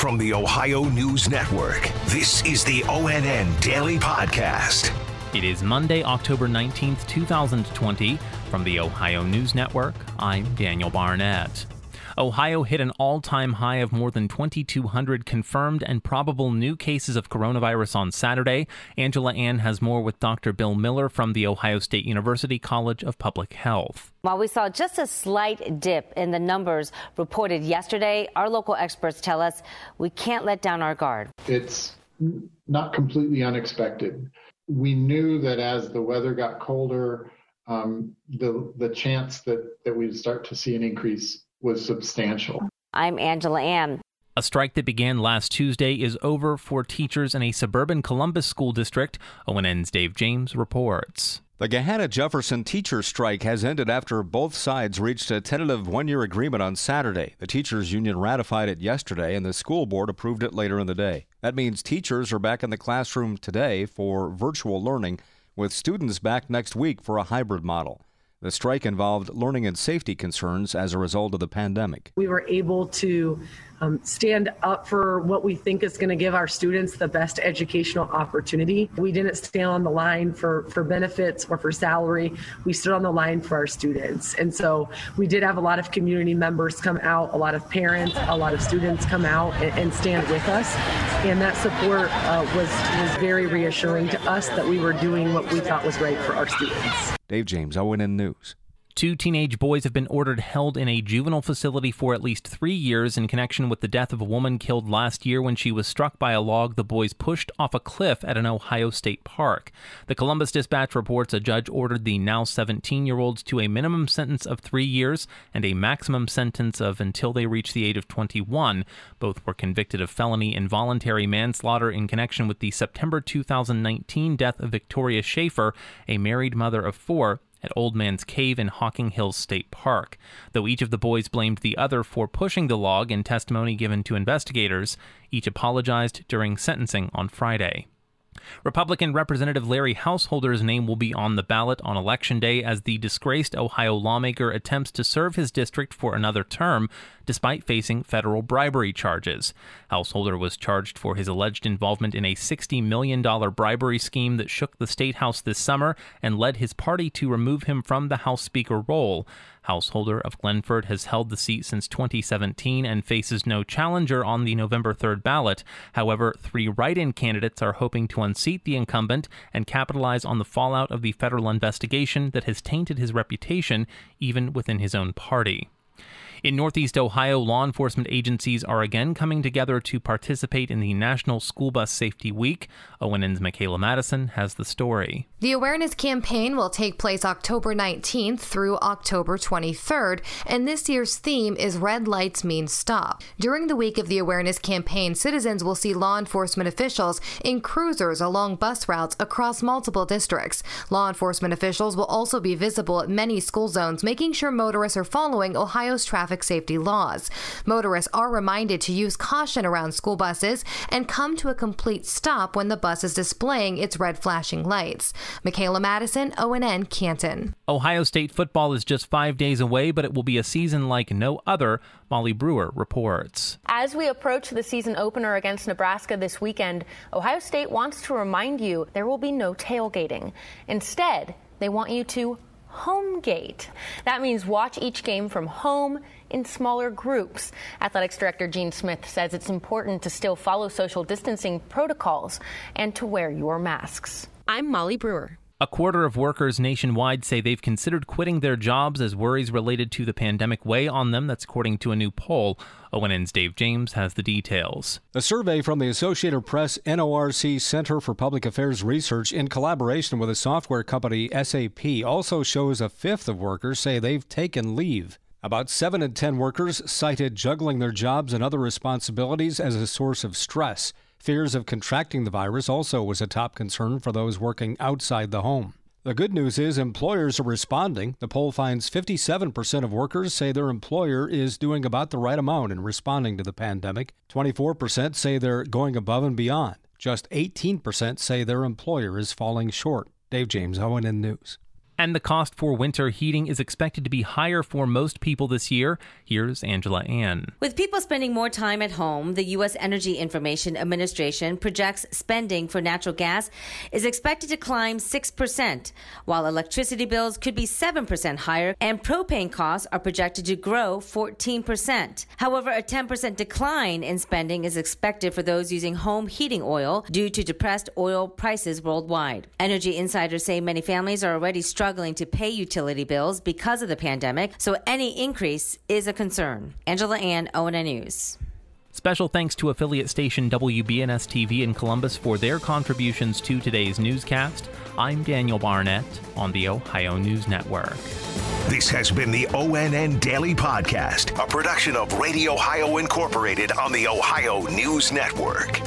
From the Ohio News Network, this is the ONN Daily Podcast. It is Monday, October 19th, 2020. From the Ohio News Network, I'm Daniel Barnett. Ohio hit an all time high of more than 2,200 confirmed and probable new cases of coronavirus on Saturday. Angela An has more with Dr. Bill Miller from the Ohio State University College of Public Health. While we saw just a slight dip in the numbers reported yesterday, our local experts tell us we can't let down our guard. It's not completely unexpected. We knew that as the weather got colder, um, the the chance that that we'd start to see an increase was substantial. I'm Angela An. A strike that began last Tuesday is over for teachers in a suburban Columbus school district. ONN's Dave James reports. The Gahanna Jefferson teacher strike has ended after both sides reached a tentative one year agreement on Saturday. The teachers union ratified it yesterday, and the school board approved it later in the day. That means teachers are back in the classroom today for virtual learning, with students back next week for a hybrid model. The strike involved learning and safety concerns as a result of the pandemic. We were able to um, stand up for what we think is going to give our students the best educational opportunity. We didn't stand on the line for, for benefits or for salary. We stood on the line for our students. And so we did have a lot of community members come out, a lot of parents, a lot of students come out and, and stand with us. And that support uh, was, was very reassuring to us that we were doing what we thought was right for our students. Dave James, ONN News. Two teenage boys have been ordered held in a juvenile facility for at least three years in connection with the death of a woman killed last year when she was struck by a log the boys pushed off a cliff at an Ohio state park. The Columbus Dispatch reports a judge ordered the now 17 year olds to a minimum sentence of three years and a maximum sentence of until they reach the age of 21. Both were convicted of felony involuntary manslaughter in connection with the September 2019 death of Victoria Schaefer, a married mother of four at Old Man's Cave in Hocking Hills State Park. Though each of the boys blamed the other for pushing the log in testimony given to investigators, each apologized during sentencing on Friday. Republican Representative Larry Householder's name will be on the ballot on Election Day as the disgraced Ohio lawmaker attempts to serve his district for another term despite facing federal bribery charges. Householder was charged for his alleged involvement in a $60 million bribery scheme that shook the state house this summer and led his party to remove him from the House Speaker role. Householder of Glenford has held the seat since 2017 and faces no challenger on the November 3rd ballot. However, three write in candidates are hoping to unseat the incumbent and capitalize on the fallout of the federal investigation that has tainted his reputation, even within his own party. In Northeast Ohio, law enforcement agencies are again coming together to participate in the National School Bus Safety Week. ONN's Michaela Madison has the story. The awareness campaign will take place October 19th through October 23rd, and this year's theme is Red Lights Mean Stop. During the week of the awareness campaign, citizens will see law enforcement officials in cruisers along bus routes across multiple districts. Law enforcement officials will also be visible at many school zones, making sure motorists are following Ohio's traffic traffic safety laws. Motorists are reminded to use caution around school buses and come to a complete stop when the bus is displaying its red flashing lights. Michaela Madison, ONN, Canton. Ohio State football is just five days away, but it will be a season like no other. Molly Brewer reports. As we approach the season opener against Nebraska this weekend, Ohio State wants to remind you there will be no tailgating. Instead, they want you to home gate. That means watch each game from home in smaller groups. Athletics Director Gene Smith says it's important to still follow social distancing protocols and to wear your masks. I'm Molly Brewer. A quarter of workers nationwide say they've considered quitting their jobs as worries related to the pandemic weigh on them. That's according to a new poll. ONN's Dave James has the details. A survey from the Associated Press NORC Center for Public Affairs Research in collaboration with a software company SAP also shows a fifth of workers say they've taken leave. About 7 in 10 workers cited juggling their jobs and other responsibilities as a source of stress. Fears of contracting the virus also was a top concern for those working outside the home. The good news is employers are responding. The poll finds 57% of workers say their employer is doing about the right amount in responding to the pandemic. 24% say they're going above and beyond. Just 18% say their employer is falling short. Dave James, ONN News. And the cost for winter heating is expected to be higher for most people this year. Here's Angela An. With people spending more time at home, the U.S. Energy Information Administration projects spending for natural gas is expected to climb 6%, while electricity bills could be 7% higher, and propane costs are projected to grow 14%. However, a 10% decline in spending is expected for those using home heating oil due to depressed oil prices worldwide. Energy insiders say many families are already struggling to pay utility bills because of the pandemic, so any increase is a concern. Angela An, ONN News. Special thanks to affiliate station WBNS TV in Columbus for their contributions to today's newscast. I'm Daniel Barnett on the Ohio News Network. This has been the ONN Daily Podcast, a production of Radio Ohio Incorporated on the Ohio News Network.